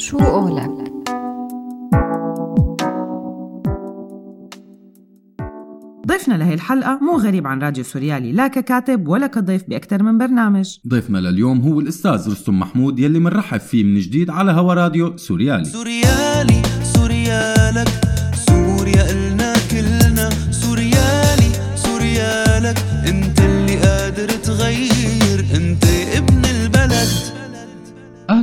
شو قولك؟ ضيفنا لهي الحلقة مو غريب عن راديو سوريالي لا ككاتب ولا كضيف بأكثر من برنامج. ضيفنا لليوم هو الأستاذ رستم محمود يلي منرحب فيه من جديد على هوا راديو سوريالي. سوريالي سوريالك.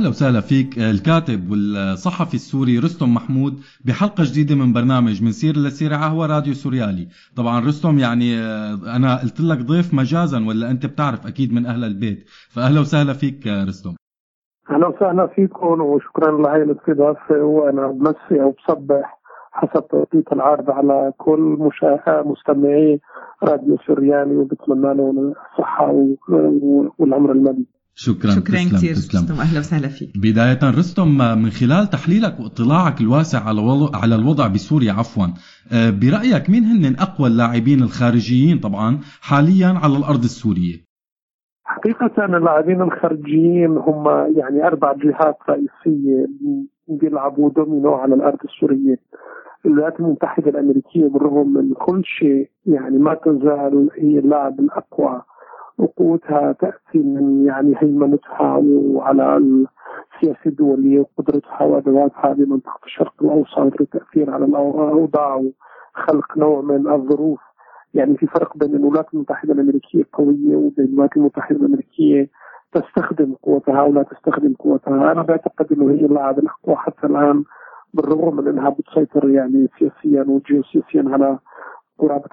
أهلا وسهلا فيك. الكاتب والصحفي السوري رستم محمود بحلقة جديدة من برنامج من سير لسيرة هوا راديو سوريالي. طبعا رستم يعني آه، أنا قلت لك ضيف مجازا ولا أنت بتعرف أكيد من أهل البيت. فأهلا وسهلا فيك آه، رستم. أهلا وسهلا فيكم وشكرا لهي الاستضافة وأنا بمسي أو بصبح حسب توقيت العرض على كل مشاهد مستمعي راديو سوريالي وبتمنى لهم الصحة والعمر المديد. شكرا شكرا تسلم كثير تسلم رستم أهلا وسهلا فيك بداية رستم من خلال تحليلك واطلاعك الواسع على على الوضع بسوريا عفوا آه، برأيك مين هن أقوى اللاعبين الخارجيين طبعا حاليا على الأرض السورية؟ حقيقة اللاعبين الخارجيين هم يعني أربع جهات رئيسية بيلعبوا دومينو على الأرض السورية. الولايات المتحدة الأمريكية بالرغم من كل شيء يعني ما تزال هي اللاعب الأقوى وقوتها تأتي من يعني هيمنتها وعلى السياسة الدولية وقدرتها وأدواتها بمنطقه الشرق الأوسط للتاثير على الأوضاع وخلق نوع من الظروف. يعني في فرق بين الولايات المتحدة الأمريكية قوية وبين الولايات المتحدة الأمريكية تستخدم قوتها ولا تستخدم قوتها، أنا بعتقد إنه هي اللاعب الأقوى حتى الآن بالرغم من إنها بتسيطر يعني سياسيا وجيوسياسيا على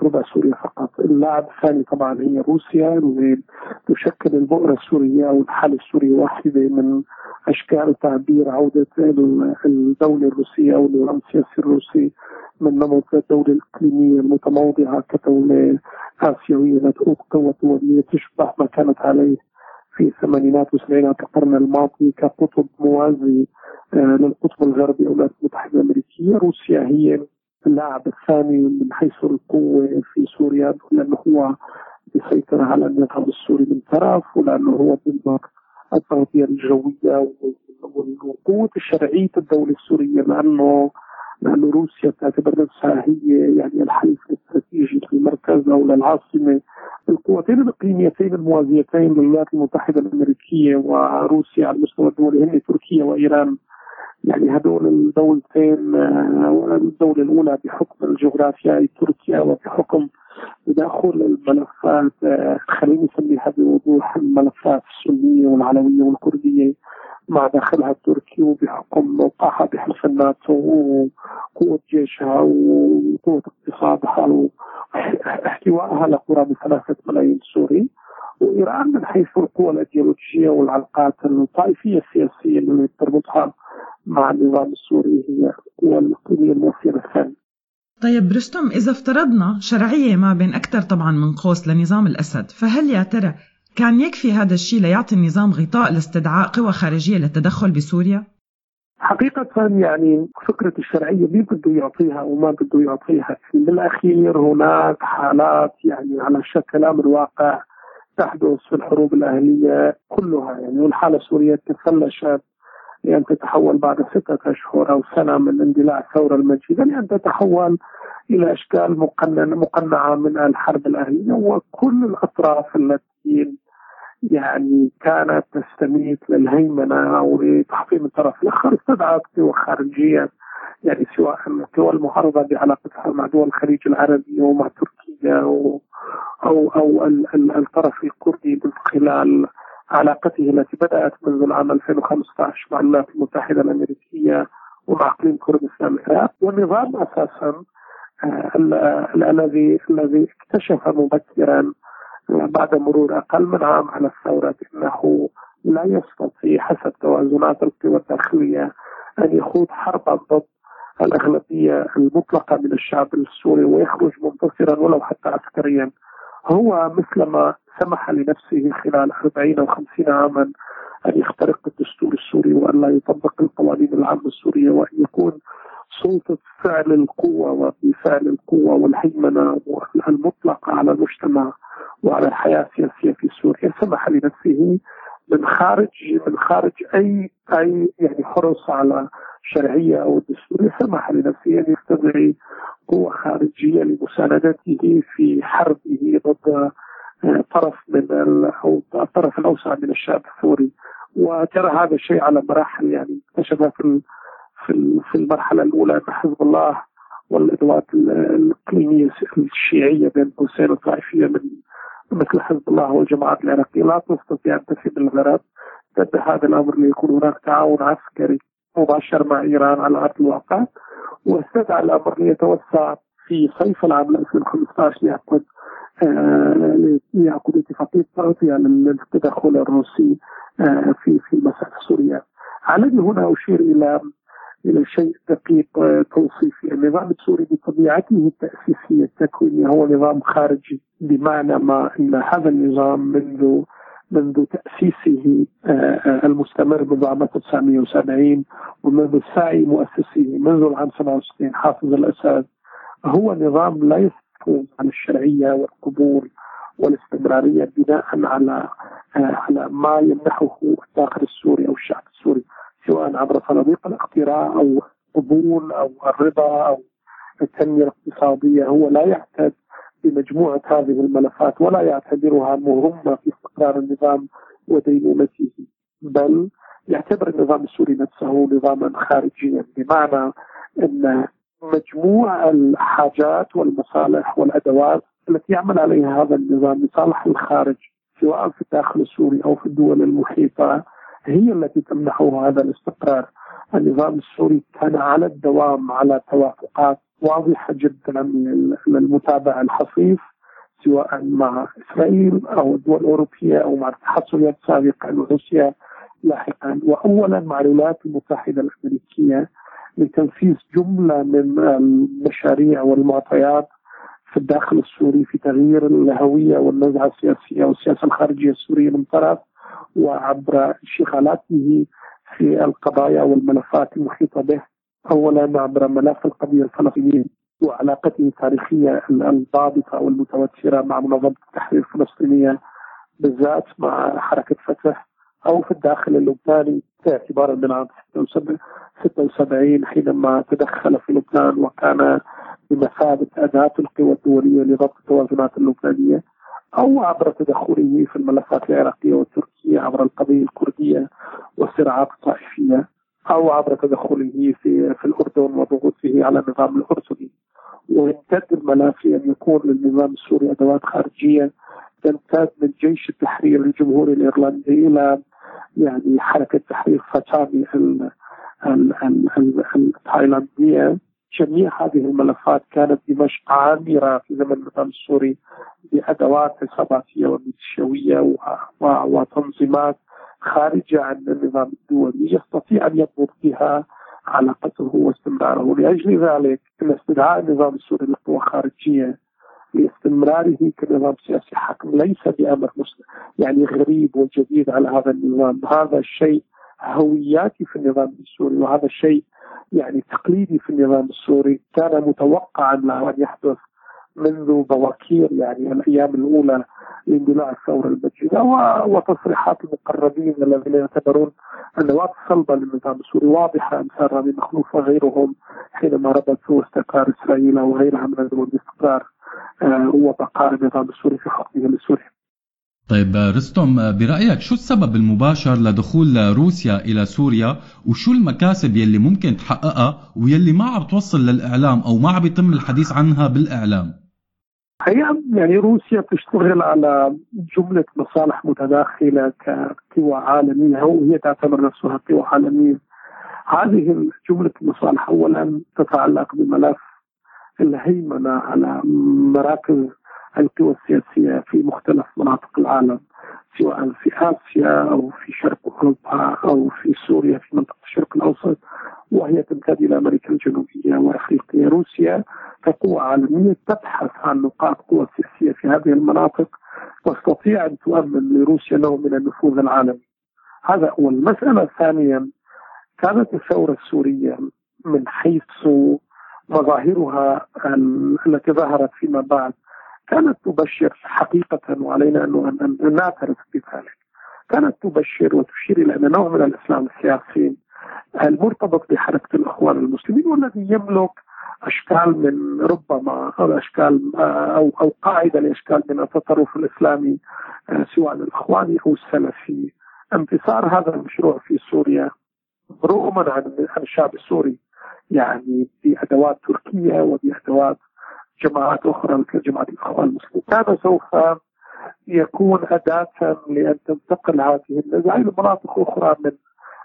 ربع سوريا فقط. اللاعب الثاني طبعا هي روسيا اللي تشكل البؤرة السورية أو الحالة السورية واحدة من أشكال تعبير عودة ال- الدولة الروسية أو النظام السياسي الروسي من نمط الدولة الإقليمية المتموضعة كدولة آسيوية ذات قوة دولية تشبه ما كانت عليه في الثمانينات والسبعينات القرن الماضي كقطب موازي آه، للقطب الغربي أو الولايات المتحده الامريكيه، روسيا هي اللاعب الثاني من حيث القوة في سوريا لأنه هو يسيطر على النظام السوري من طرف ولأنه هو ضمن التغطية الجوية وقوه شرعيه الدولة السورية لأنه لأنه روسيا تعتبر نفسها هي يعني الحليف الاستراتيجي للمركز أو للعاصمة. القوتين الإقليميتين الموازيتين للولايات المتحدة الأمريكية وروسيا على المستوى الدولي هن تركيا وإيران. يعني هدول الدولتين آه، الدولة الأولى بحكم الجغرافيا تركيا وبحكم تداخل الملفات آه، خليني أسميها بوضوح الملفات السنية والعلوية والكردية مع داخلها التركي وبحكم موقعها بحلف الناتو وقوة جيشها وقوة اقتصادها واحتوائها لقرابة ثلاثة ملايين سوري. وإيران من حيث القوى الأيديولوجية والعلاقات الطائفية السياسية اللي تربطها مع النظام السوري هي القوى الإقليمية المؤثرة الثانية طيب رستم إذا افترضنا شرعية ما بين أكثر طبعا من قوس لنظام الأسد فهل يا ترى كان يكفي هذا الشيء ليعطي النظام غطاء لاستدعاء قوى خارجية للتدخل بسوريا؟ حقيقة يعني فكرة الشرعية مين بده يعطيها وما بده يعطيها بالأخير هناك حالات يعني على شكل أمر واقع تحدث في الحروب الأهلية كلها يعني والحالة السورية تفلشت لأن تتحول بعد ستة أشهر أو سنة من اندلاع الثورة المجيدة لأن تتحول إلى أشكال مقننة مقنعة من الحرب الأهلية. وكل الأطراف التي يعني كانت تستميت للهيمنة أو لتحطيم الطرف الآخر استدعت قوى خارجية يعني سواء القوى المعارضة بعلاقتها مع دول الخليج العربي ومع تركيا أو أو, أو ال- ال- الطرف الكردي من خلال علاقته التي بدأت منذ العام 2015 مع الولايات المتحدة الأمريكية ومع إقليم كردستان العراق. والنظام أساسا آه، ال- ال- الذي الذي اكتشف مبكرا آه، بعد مرور أقل من عام على الثورة أنه لا يستطيع حسب توازنات القوى الداخلية أن يخوض حربا ضد الأغلبية المطلقة من الشعب السوري ويخرج منتصرا ولو حتى عسكريا. هو مثلما سمح لنفسه خلال 40 أو 50 عاما أن يخترق الدستور السوري وأن لا يطبق القوانين العامة السورية وأن يكون سلطة فعل القوة وبفعل القوة والهيمنة المطلقة على المجتمع وعلى الحياة السياسية في سوريا. سمح لنفسه من خارج من خارج اي أي يعني حرص على شرعية أو دستوريه سمح لنفسه أن يستدعي قوة خارجية لمساندته في حربه ضد آه، طرف من أو الطرف الأوسع من الشعب السوري وترى هذا الشيء على مراحل يعني اكتشف في في المرحلة الأولى أن حزب الله والأدوات الإقليمية الشيعية بين قوسين الطائفية من مثل حزب الله والجماعات العراقية لا تستطيع أن تفي بالغرب ضد هذا الأمر ليكون هناك تعاون عسكري مباشر مع إيران على أرض الواقع واستدعى الأمر ليتوسع في صيف العام 2015 ليعقد آه ليعقد اتفاقيه تغطية للتدخل الروسي آه في في مسألة سوريا. علي هنا أشير إلى إلى شيء دقيق آه، توصيفي، النظام السوري بطبيعته التاسيسيه التكوينيه هو نظام خارجي بمعنى ما إن هذا النظام منذ منذ تأسيسه آه، آه، المستمر منذ عام 1970 ومنذ سعي مؤسسه منذ العام 67 حافظ الأسد هو نظام لا يحافظ على الشرعية والقبول والاستمرارية بناء على على ما يمنحه الداخل السوري. سواء عبر صناديق الاقتراع أو قبول أو الرضا أو التنمية الاقتصادية هو لا يعتد بمجموعة هذه الملفات ولا يعتبرها مهمة في استقرار النظام ودينونته بل يعتبر النظام السوري نفسه نظاما خارجيا بمعنى أن مجموع الحاجات والمصالح والأدوات التي يعمل عليها هذا النظام لصالح الخارج سواء في الداخل السوري أو في الدول المحيطة هي التي تمنحه هذا الاستقرار. النظام السوري كان على الدوام على توافقات واضحة جدا للمتابعه الحصيف سواء مع إسرائيل أو الدول الأوروبية أو مع السوفيتي سابقا وروسيا لاحقا واولا مع الولايات المتحدة الأمريكية لتنفيذ جملة من المشاريع والمعطيات في الداخل السوري في تغيير الهوية والنزعه السياسية والسياسة الخارجية السورية من طرف وعبر انشغالاته في القضايا والملفات المحيطه به اولا عبر ملف القضية الفلسطينية وعلاقته التاريخيه الضابطة والمتوترة مع منظمة التحرير الفلسطينية بالذات مع حركة فتح أو في الداخل اللبناني اعتبارا من عام 76 حينما تدخل في لبنان وكان بمثابة أداة القوى الدولية لضبط التوازنات اللبنانية. أو عبر تدخله في الملفات العراقية والتركية عبر القضية الكردية والصراعات الطائفية أو عبر تدخله في في الأردن وضغوطه على النظام الأردني. ويمتد الملف ان يكون للنظام السوري أدوات خارجية تمتد من جيش التحرير الجمهوري الإيرلندي إلى يعني حركة تحرير فتامي التايلانديه جميع هذه الملفات كانت دمشق عامرة في زمن النظام السوري بأدوات عصاباتيه وميليشيويه وتنظيمات خارجة عن النظام الدولي يستطيع أن يضبط بها علاقته واستمراره. لأجل ذلك أن استدعاء النظام السوري لقوة خارجية لاستمراره كنظام سياسي حاكم ليس بأمر يعني غريب وجديد على هذا النظام. هذا الشيء هوياتي في النظام السوري وهذا الشيء يعني تقليدي في النظام السوري كان متوقعا له أن يحدث منذ بواكير يعني الأيام الأولى لاندلاع الثورة المجيده وتصريحات المقربين الذين يعتبرون النواه الصلبه للنظام السوري واضحة أمثال رامي مخلوف وغيرهم حينما ربطوا استقرار إسرائيل وغيرها من الدول باستقرار آه، وبقاء النظام السوري في خطه لسوريا. طيب رستم برأيك شو السبب المباشر لدخول روسيا إلى سوريا؟ وشو المكاسب يلي ممكن تحققها ويلي ما عم توصل للإعلام أو ما عم يتم الحديث عنها بالإعلام؟ هي يعني روسيا تشتغل على جملة مصالح متداخلة كقوى عالمية وهي تعتبر نفسها قوى عالمية. هذه جملة المصالح أولا تتعلق بملف الهيمنة على مراكز القوى السياسية في مختلف مناطق العالم سواء في آسيا أو في شرق أوروبا أو في سوريا في منطقة الشرق الأوسط وهي تمتد إلى أمريكا الجنوبية وأفريقيا. روسيا كقوة عالمية تبحث عن نقاط قوة سياسية في هذه المناطق تستطيع أن تؤمن لروسيا نوع من النفوذ العالمي. هذا أول المسألة. الثانية كانت الثورة السورية من حيث مظاهرها التي ظهرت فيما بعد كانت تبشر حقيقة وعلينا أن نعترف بذلك. كانت تبشر وتشير إلى أن نوع من الإسلام السياسي المرتبط بحركة الإخوان المسلمين والذي يملك أشكال من ربما أو أشكال أو أو قاعدة لأشكال من التطرف الإسلامي سواء الإخواني أو السلفي. انتصار هذا المشروع في سوريا رغما عن عن الشعب السوري يعني بأدوات تركية وبأدوات جماعات أخرى مثل جماعة الإخوان المسلمين كان سوف يكون أداة لأن تنتقل هذه النزاع إلى مناطق أخرى من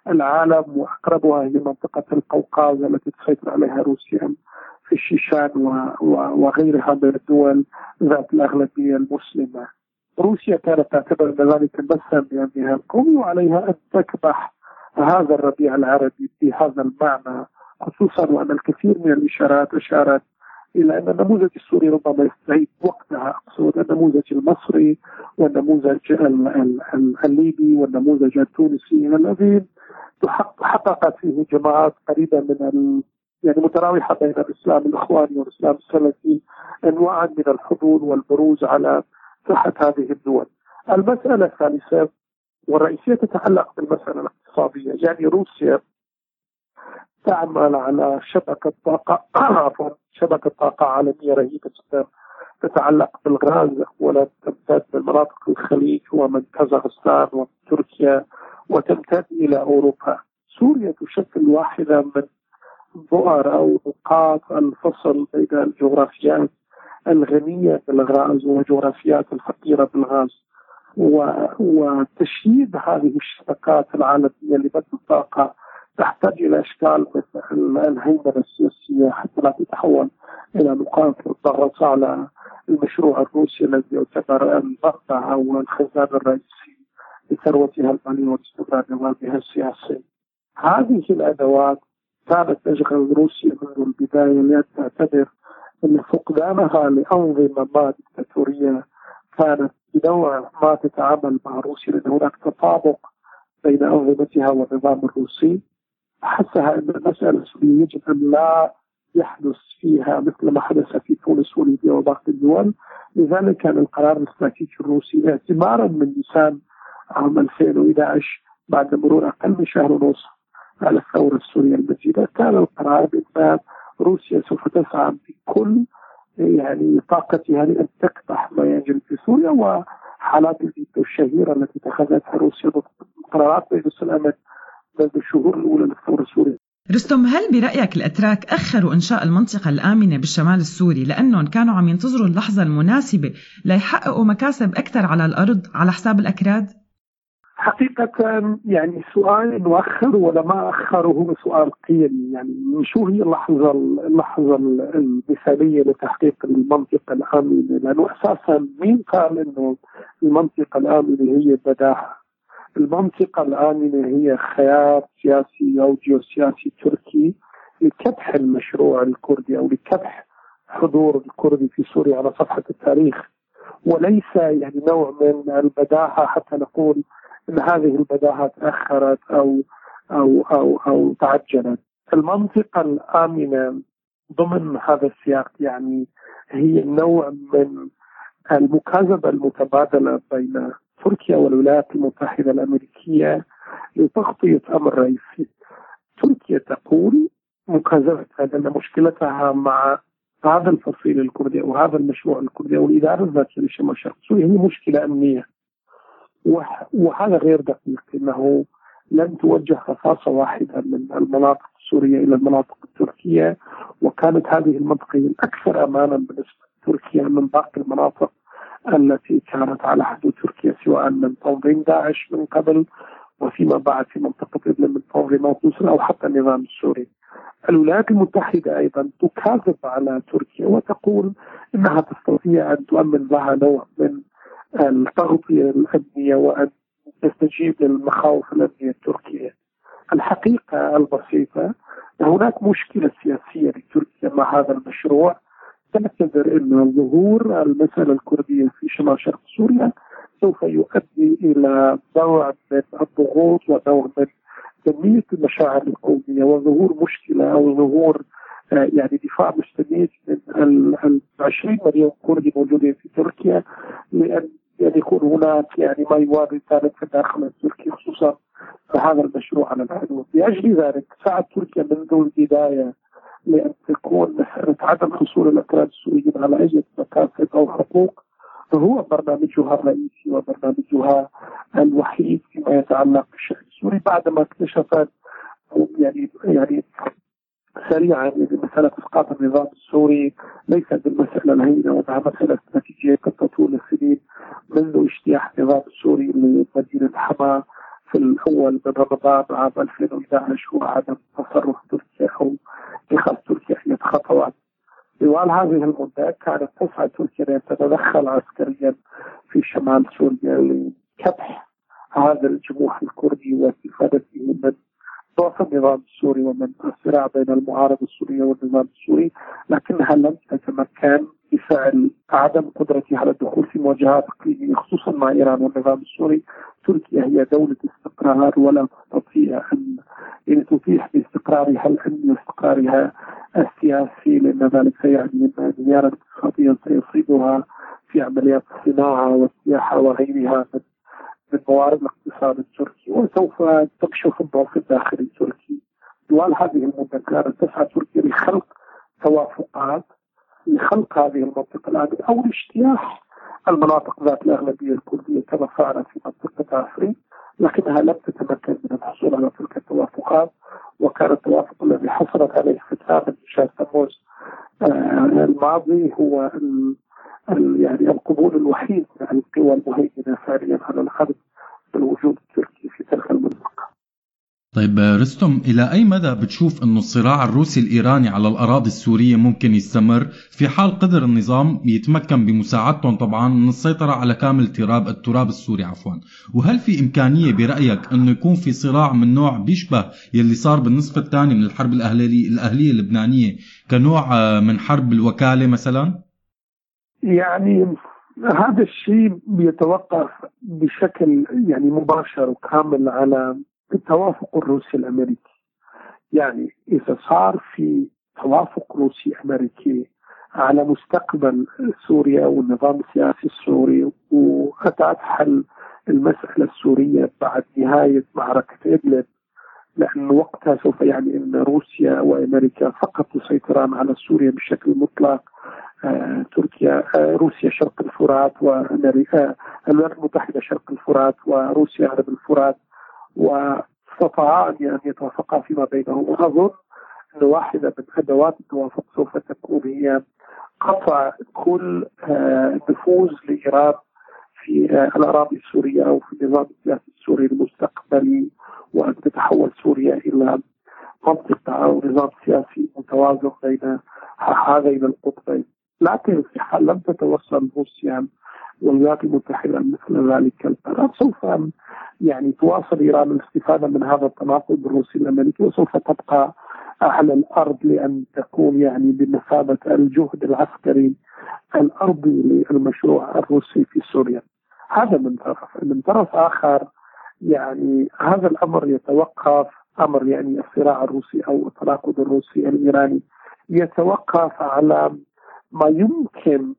العالم وأقربها هي منطقة القوقاز التي تسيطر عليها روسيا في الشيشان وغيرها من الدول ذات الأغلبية المسلمة. روسيا كانت تعتبر ذلك مسا بامنها القومي وعليها أن تكبح هذا الربيع العربي بهذا المعنى خصوصا وأن الكثير من الإشارات أشارت إلى أن النموذج السوري ربما يستعيد وقتها أقصد النموذج المصري والنموذج الليبي والنموذج التونسي الذي حققت فيه جماعات قريبة من يعني متراوحة بين الإسلام الإخواني والإسلام السلفي انواعا من الحضور والبروز على ساحه هذه الدول. المسألة الثالثة والرئيسية تتعلق بالمسألة الاقتصادية، يعني روسيا تعمل على شبكة طاقة عفوا شبكة طاقة عالمية رهيبة جدا تتعلق بالغاز ولا تمتد من مناطق الخليج ومن كازاخستان وتركيا وتمتد إلى أوروبا. سوريا تشكل واحدة من بؤر أو نقاط الفصل بين الجغرافيات الغنية بالغاز والجغرافيات الفقيرة بالغاز. وتشييد هذه الشبكات العالمية لبث الطاقة تحتاج إلى إشكال الهيمنه السياسيه حتى لا تتحول إلى نقاط الضغط على المشروع الروسي الذي يعتبر المقطع أو الخزان الرئيسي لثروتها الماليه واستقرار نظامها السياسي. هذه الأدوات كانت تشغل روسيا منذ البداية لأن تعتبر إن فقدانها لأنظمة ما دكتاتوريه كانت بنوع ما تتعامل مع روسيا لأن هناك تطابق بين أنظمتها والنظام الروسي حسها ان المسألة يجب أن لا يحدث فيها مثل ما حدث في تونس وليبيا وباقي الدول. لذلك كان القرار الاستراتيجي الروسي اعتبارا من نيسان عام 2011 بعد مرور أقل من شهر ونصف على الثورة السورية المجيده كان القرار بان روسيا سوف تسعى بكل يعني طاقتها لأن تكبح ما يجري في سوريا وحالات الفيتو الشهيرة التي اتخذتها روسيا ضد قرارات مجلس الأمن منذ الشهور الأولى للثوره السوريه. رستم هل برأيك الأتراك أخروا إنشاء المنطقة الآمنة بالشمال السوري لأنهم كانوا عم ينتظروا اللحظة المناسبة ليحققوا مكاسب أكثر على الأرض على حساب الأكراد؟ حقيقة يعني سؤال إنه اخر ولا ما اخر هو سؤال قيمي يعني شو هي اللحظة اللحظة المثالية لتحقيق المنطقة الآمنة لأنه أساسا مين قال إنه المنطقة الآمنة هي بداهة المنطقة الآمنة هي خيار سياسي أو جيوسياسي تركي لكبح المشروع الكردي أو لكبح حضور الكردي في سوريا على صفحة التاريخ وليس يعني نوع من البداهة حتى نقول إن هذه البداهه تاخرت أو أو أو أو تعجلت. المنطقة الآمنة ضمن هذا السياق يعني هي نوع من المكاذبة المتبادلة بين تركيا والولايات المتحدة الأمريكية لتغطية أمر رئيسي. تركيا تقول مكاذبه لأن مشكلتها مع هذا الفصيل الكردي أو هذا المشروع الكردي أو الإدارة الذاتية لشمال شرق سوريا هي مشكلة أمنية. وهذا غير دقيق إنه لم توجه رصاصة واحدة من المناطق السورية إلى المناطق التركية وكانت هذه المنطقة الأكثر امانا بالنسبة لتركيا من باقي المناطق التي كانت على حدود تركيا سواء من تنظيم داعش من قبل وفيما بعد في منطقة ادلب من تنظيمات نصر أو حتى النظام السوري. الولايات المتحدة أيضا تكاذب على تركيا وتقول إنها تستطيع أن تؤمن لها نوع من التغطية الأمنية وأن تستجيب للمخاوف الأمنية التركية الحقيقة البسيطة هناك مشكلة سياسية لتركيا مع هذا المشروع تعتبر أن ظهور المسألة الكردية في شمال شرق سوريا سوف يؤدي إلى من الضغوط ونوع تنمية المشاعر القومية وظهور مشكلة أو ظهور يعني دفاع مستميت من ال 20 مليون كردي موجودين في تركيا لأن يعني يكون هناك يعني ما يوارد ذلك في الداخل التركي خصوصا هذا المشروع على الحدود لأجل ذلك سعت تركيا منذ البداية لأن تكون عدم حصول الاتراك السوريين على أي مكاسب أو حقوق هو برنامجها الرئيسي وبرنامجها الوحيد فيما يتعلق بالشأن السوري. بعدما اكتشفت يعني يعني سريعا مسألة إسقاط النظام السوري ليست بالمسألة الهينة وأنها مسألة استراتيجية قد تطول السنين منذ اجتياح النظام السوري لمدينة حما في الأول رمضان عام 2011 وعدم تصرف تركيا أو اتخاذ تركيا أي خطوات. طوال هذه المدة كانت تسعى تركيا أن تتدخل عسكريا في شمال سوريا لكبح هذا الجموح الكردي واستفادته من ضعف النظام السوري ومن الصراع بين المعارضة السورية والنظام السوري لكنها لم تتمكن بفعل عدم قدرتها على الدخول في مواجهات إقليمية خصوصا مع إيران والنظام السوري، تركيا هي دولة استقرار ولا تستطيع ان يعني تتيح باستقرارها الامني واستقرارها السياسي؟ لأن ذلك سيعني أن انهيارا اقتصاديا سيصيبها في عمليات الصناعه والسياحه وغيرها من من موارد الاقتصاد التركي. وسوف تكشف الضعف الداخلي التركي. طوال هذه المده كانت تسعى تركيا لخلق توافقات لخلق هذه المنطقة الآن أو لاجتياح المناطق ذات الأغلبية الكردية كما فعلت في منطقة عفرين لكنها لم تتمكن من الحصول على تلك التوافقات وكان التوافق الذي حصلت عليه من شهر تموز آه، الماضي هو يعني القبول الوحيد عن القوى المهيمنة فعليا على الأرض بالوجود التركي في تلك المنطقة. طيب رستم إلى أي مدى بتشوف أنه الصراع الروسي الإيراني على الأراضي السورية ممكن يستمر في حال قدر النظام يتمكن بمساعدتهم طبعا من السيطرة على كامل التراب التراب السوري عفوا وهل في إمكانية برأيك أنه يكون في صراع من نوع بيشبه يلي صار بالنصف الثاني من الحرب الأهلية, الأهلية اللبنانية كنوع من حرب الوكالة مثلا؟ يعني هذا الشيء بيتوقف بشكل يعني مباشر وكامل على التوافق الروسي الأمريكي. يعني إذا صار في توافق روسي أمريكي على مستقبل سوريا والنظام السياسي السوري وأتت حل المسألة السورية بعد نهاية معركة إدلب لأن وقتها سوف يعني أن روسيا وأمريكا فقط يسيطران على سوريا بشكل مطلق آه، تركيا آه، روسيا شرق الفرات وامريكا الولايات المتحدة شرق الفرات وروسيا غرب الفرات. واستطاعا ان يتوافقا فيما بينهم وأظن أن واحدة من أدوات التوافق سوف تكون هي قطع كل آه، نفوذ لإيران في الأراضي السورية أو في النظام السياسي السوري المستقبلي وأن تتحول سوريا إلى منطقة أو نظام سياسي متوازن بين هذين القطبين. لكن في حال لم تتوصل روسيا والولايات المتحدة مثل ذلك القرار سوف يعني تواصل إيران الاستفاده من هذا التناقض الروسي الأمريكي وسوف تبقى على الأرض لأن تكون يعني بمثابة الجهد العسكري الأرضي للمشروع الروسي في سوريا. هذا من طرف، من طرف آخر يعني هذا الأمر يتوقف أمر يعني الصراع الروسي أو التناقض الروسي الإيراني يتوقف على ما يمكن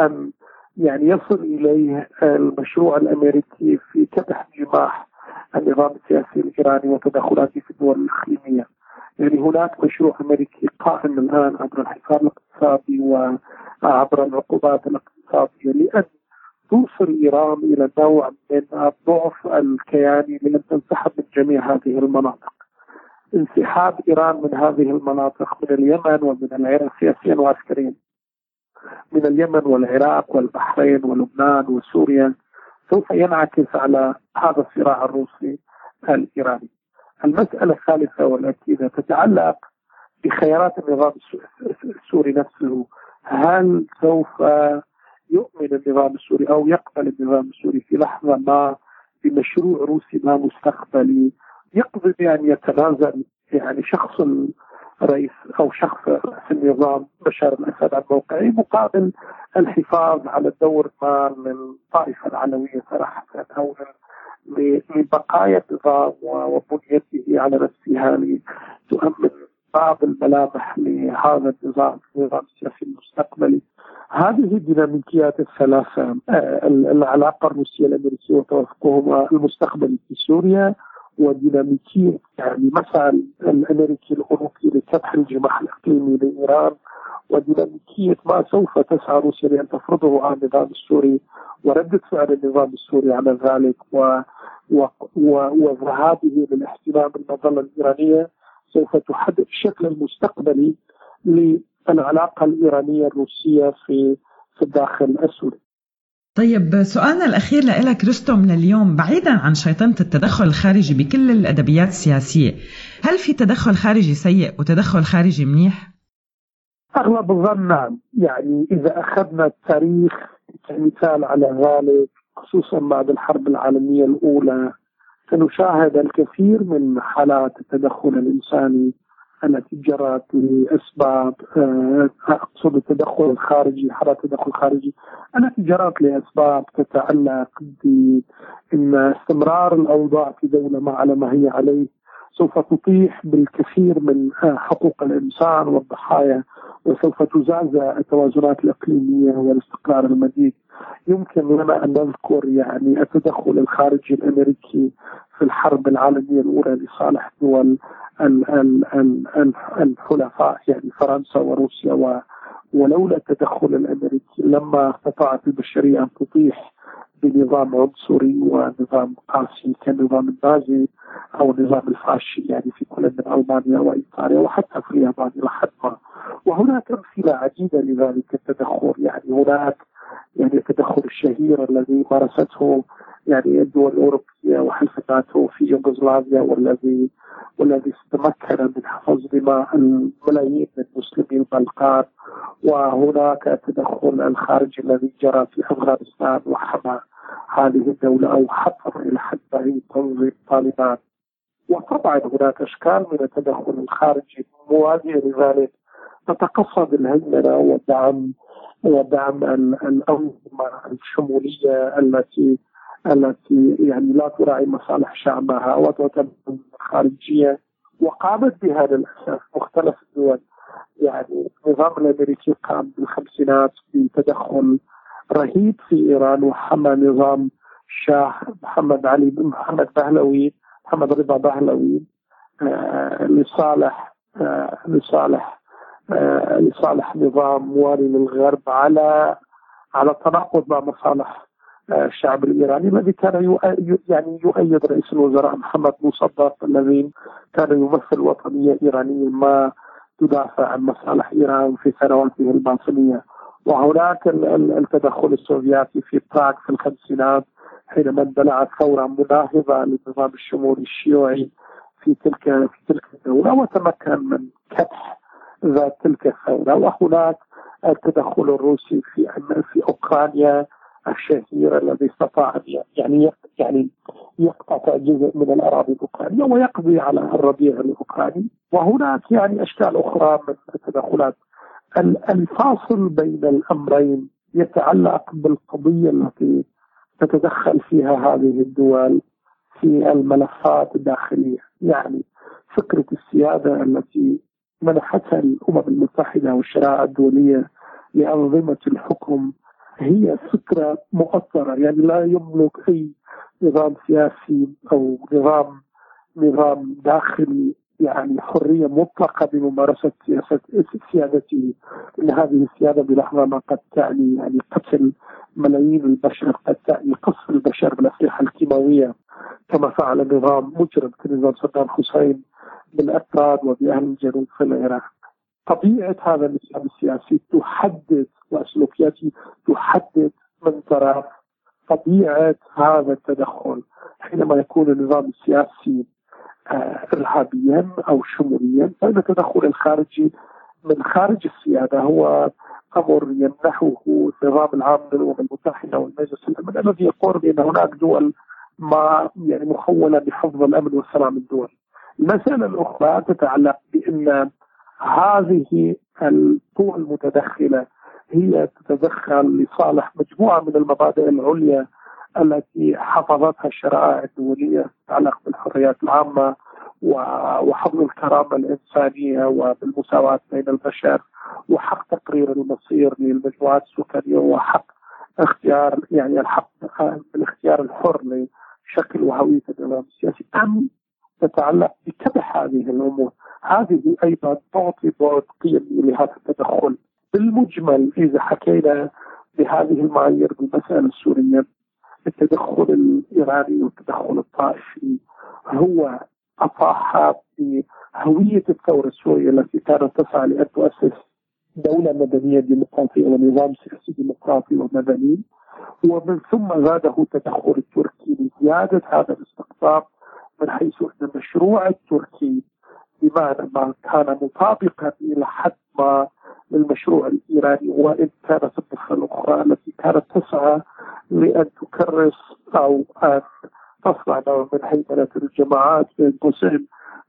أن يعني يصل إليه المشروع الأمريكي في كبح جماح النظام السياسي الإيراني وتدخلاته في الدول الإقليمية. يعني هناك مشروع أمريكي قائم الآن عبر الحصار الاقتصادي وعبر العقوبات الاقتصادية لأن توصل إيران إلى نوع من الضعف الكياني لأن تنسحب من جميع هذه المناطق. انسحاب إيران من هذه المناطق من اليمن ومن العراق سياسيا وعسكريا من اليمن والعراق والبحرين ولبنان وسوريا سوف ينعكس على هذا الصراع الروسي الإيراني. المسألة الثالثة والاكيده تتعلق بخيارات النظام السوري نفسه هل سوف يؤمن النظام السوري أو يقبل النظام السوري في لحظة ما بمشروع روسي ما مستقبلي يقضي بأن يتنازل يعني شخص رئيس أو شخص رئيس النظام بشار الأسد عن موقعه مقابل الحفاظ على الدور ما للطائفه العلويه صراحة أو لبقايا النظام وبنيته على نفسها لتؤمن بعض الملامح لهذا النظام النظام السياسي المستقبلي. هذه الديناميكيات الثلاثة آه، العلاقة الروسية الأمريكية وتوافقهما المستقبلي في سوريا وديناميكية يعني مسعى الأمريكي الأوروبي لفتح الجماح الإقليمي لإيران وديناميكية ما سوف تسعى روسيا لأن تفرضه على النظام السوري وردة فعل النظام السوري على ذلك و وذهابه للاحتلال بالمظله الإيرانية سوف تحدد الشكل المستقبلي للعلاقة الإيرانية الروسية في في الداخل السوري. طيب سؤالنا الأخير لك رستم لليوم بعيدا عن شيطنة التدخل الخارجي بكل الأدبيات السياسية هل في تدخل خارجي سيء وتدخل خارجي منيح؟ أغلب الظن نعم يعني إذا أخذنا التاريخ كمثال على ذلك خصوصا بعد الحرب العالمية الأولى سنشاهد الكثير من حالات التدخل الإنساني التي جرت لأسباب آه، أقصد التدخل الخارجي حالات التدخل الخارجي. التي جرت لأسباب تتعلق بأن استمرار الأوضاع في دولة ما على ما هي عليه سوف تطيح بالكثير من آه، حقوق الإنسان والضحايا وسوف تزعزع التوازنات الإقليمية والاستقرار المديد. يمكن لنا أن نذكر يعني التدخل الخارجي الأمريكي في الحرب العالمية الأولى لصالح دول الحلفاء يعني فرنسا وروسيا و ولولا التدخل الأمريكي لما استطاعت البشرية أن تطيح بنظام عنصري ونظام قاسي كالنظام النازي أو النظام الفاشي يعني في كل من ألمانيا وإيطاليا وحتى في اليابان إلى حد ما. وهناك أمثلة عديده لذلك التدخل يعني هناك يعني التدخل الشهير الذي مارسته يعني الدول الأوروبية وحلفاته في يوغوسلافيا والذي والذي تمكن من حفظ دماء الملايين من مسلمي البلقان وهناك التدخل الخارجي الذي جرى في أفغانستان وحمى هذه الدولة أو حفر إلى حد بعيد تنظيم طالبان وطبعا هناك أشكال من التدخل الخارجي موازيه لذلك. تتقصد الهيمنة ودعم ودعم الأنظمة الشمولية التي التي يعني لا تراعي مصالح شعبها وتعتبر خارجية وقامت بها للاسف مختلف الدول. يعني النظام الأمريكي قام بالخمسينات بتدخل رهيب في إيران وحمى نظام الشاه محمد علي محمد بهلوي محمد رضا بهلوي آه لصالح آه لصالح آه لصالح نظام موالي للغرب على على تناقض مع مصالح الشعب الإيراني الذي كان يعني يؤيد رئيس الوزراء محمد مصدق الذي كان يمثل وطنية إيرانية ما تدافع عن مصالح إيران في ثرواته الباطنية. وهناك التدخل السوفياتي في براغ في الخمسينات حينما اندلعت ثورة مناهضه للنظام الشمولي الشيوعي في تلك في تلك الدولة وتمكن من كبح ذات تلك الثورة. وهناك التدخل الروسي في في أوكرانيا الشهير الذي استطاع يعني يعني يقطع جزء من الأراضي الاوكرانيه ويقضي على الربيع الاوكراني وهناك يعني أشكال أخرى من التدخلات. الفاصل بين الأمرين يتعلق بالقضية التي تتدخل فيها هذه الدول في الملفات الداخلية. يعني فكرة السيادة التي منحتها الأمم المتحدة والشرائع الدولية لأنظمة الحكم هي فكرة مؤثرة يعني لا يملك أي نظام سياسي أو نظام نظام داخلي يعني حرية مطلقة بممارسة سياسة سيادته. إن هذه السيادة بلحظة ما قد تعني يعني قتل ملايين البشر قد تعني قصف البشر بالأسلحة الكيماوية كما فعل نظام مجرم كنظام صدام حسين بالأكراد وبأهل الجنوب في العراق. طبيعة هذا النظام السياسي تحدد وسلوكياته تحدد من طرف طبيعة هذا التدخل حينما يكون النظام السياسي آه، إرهابيا أو شموليا فإن التدخل الخارجي من خارج السيادة هو أمر يمنحه النظام العام للأمم المتحدة والمجلس الأمن الذي يقول بأن هناك دول ما يعني مخولة بحفظ الأمن والسلام الدول المسألة الأخرى تتعلق بأن هذه القوى المتدخلة هي تتدخل لصالح مجموعة من المبادئ العليا التي حفظتها الشرائع الدولية تتعلق بالحريات العامة وحفظ الكرامة الإنسانية وبالمساواة بين البشر وحق تقرير المصير للمجموعات السكانية وحق اختيار يعني الحق بالاختيار الحر لشكل وهوية النظام السياسي أم تتعلق بكبح هذه الأمور. هذه أيضا تعطي بعد قيمي لهذا التدخل. بالمجمل إذا حكينا بهذه المعايير بالمسألة السورية التدخل الإيراني والتدخل الطائفي هو أطاح بهوية الثورة السورية التي كانت تسعى لأن تؤسس دولة مدنية ديمقراطية ونظام سياسي ديمقراطي ومدني. ومن ثم زاده تدخل التركي لزيادة هذا الاستقطاب من حيث أن المشروع التركي بمعنى ما كان مطابقا إلى حد ما للمشروع الإيراني وإن كانت النسخة الأخرى التي كانت تسعى لأن تكرس أو أن تصنع نوع من هيمنة الجماعات بين قوسين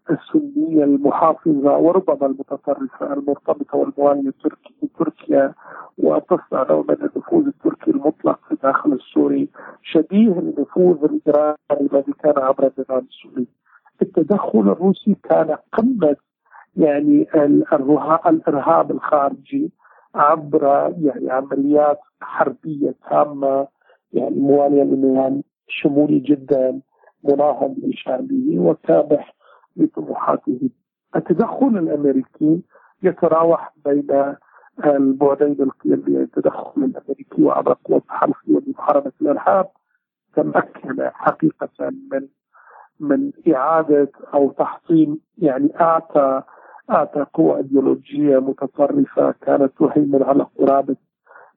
السنية المحافظة وربما المتطرفة المرتبطة والموالية تركيا وتصنع نوع من النفوذ التركي المطلق. الداخل السوري شبيه النفوذ الإيراني الذي كان عبر النظام السوري. التدخل الروسي كان قمة يعني الإرهاب الخارجي عبر يعني عمليات حربية تامة يعني موالية لنظام شمولي جدا مناهض لشعبه وكابح لطموحاته. التدخل الأمريكي يتراوح بين البعدين القيمي التدخل الامريكي وعبر قوى التحالف ومحاربه الارهاب تمكن حقيقة من من إعادة أو تحطيم يعني اعطى أعطى قوى إيديولوجية متطرفة كانت تهيمن على قرابة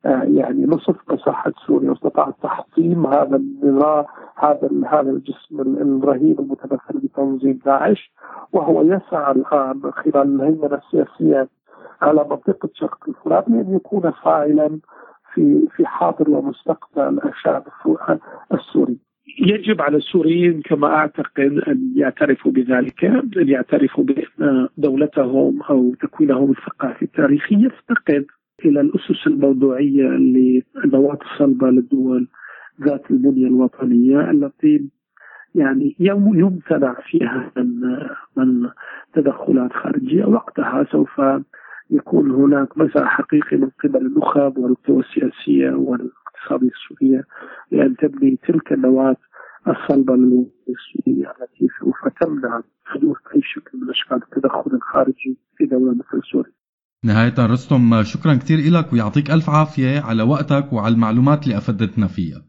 آه، يعني نصف مساحة سوريا واستطاع تحطيم هذا النظام هذا هذا الجسم الرهيب المتمثل بتنظيم داعش وهو يسعى الآن خلال الهيمنة السياسية على منطقة شرق الفرات لأن يكون فاعلا في في حاضر ومستقبل الشعب السوري. يجب على السوريين كما أعتقد أن يعترفوا بذلك أن يعترفوا بأن دولتهم أو تكوينهم الثقافي التاريخي يفتقد إلى الأسس الموضوعية للنواه الصلبة للدول ذات البنية الوطنية التي يعني يمتنع فيها من من تدخلات خارجية وقتها سوف يكون هناك مسار حقيقي من قبل النخب والقوى السياسية والاقتصادية السورية لأن تبني تلك النواة الصلبة السوريه التي سوف تمنع حدوث أي شكل من أشكال التدخل الخارجي في دولة مثل سوريا. نهاية رستم شكرا كثير لك ويعطيك ألف عافية على وقتك وعلى المعلومات اللي أفدتنا فيها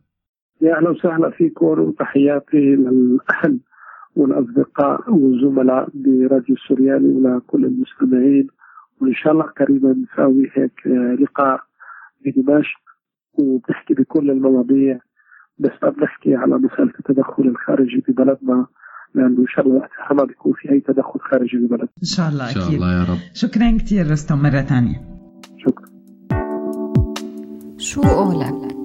يا أهلا وسهلا فيكم وتحياتي للأهل والأصدقاء والزملاء براديو السورياني ولكل المستمعين وإن شاء الله قريبا نساوي هيك لقاء بدمشق وبنحكي بكل المواضيع. بس بنحكي على مسألة التدخل الخارجي ببلدنا لأنه إن شاء الله وقتها ما بيكون في أي تدخل خارجي بالبلد إن شاء الله أكيد إن شاء الله يا رب. شكرا كثير رستم مرة ثانية. شكرا. شو قولك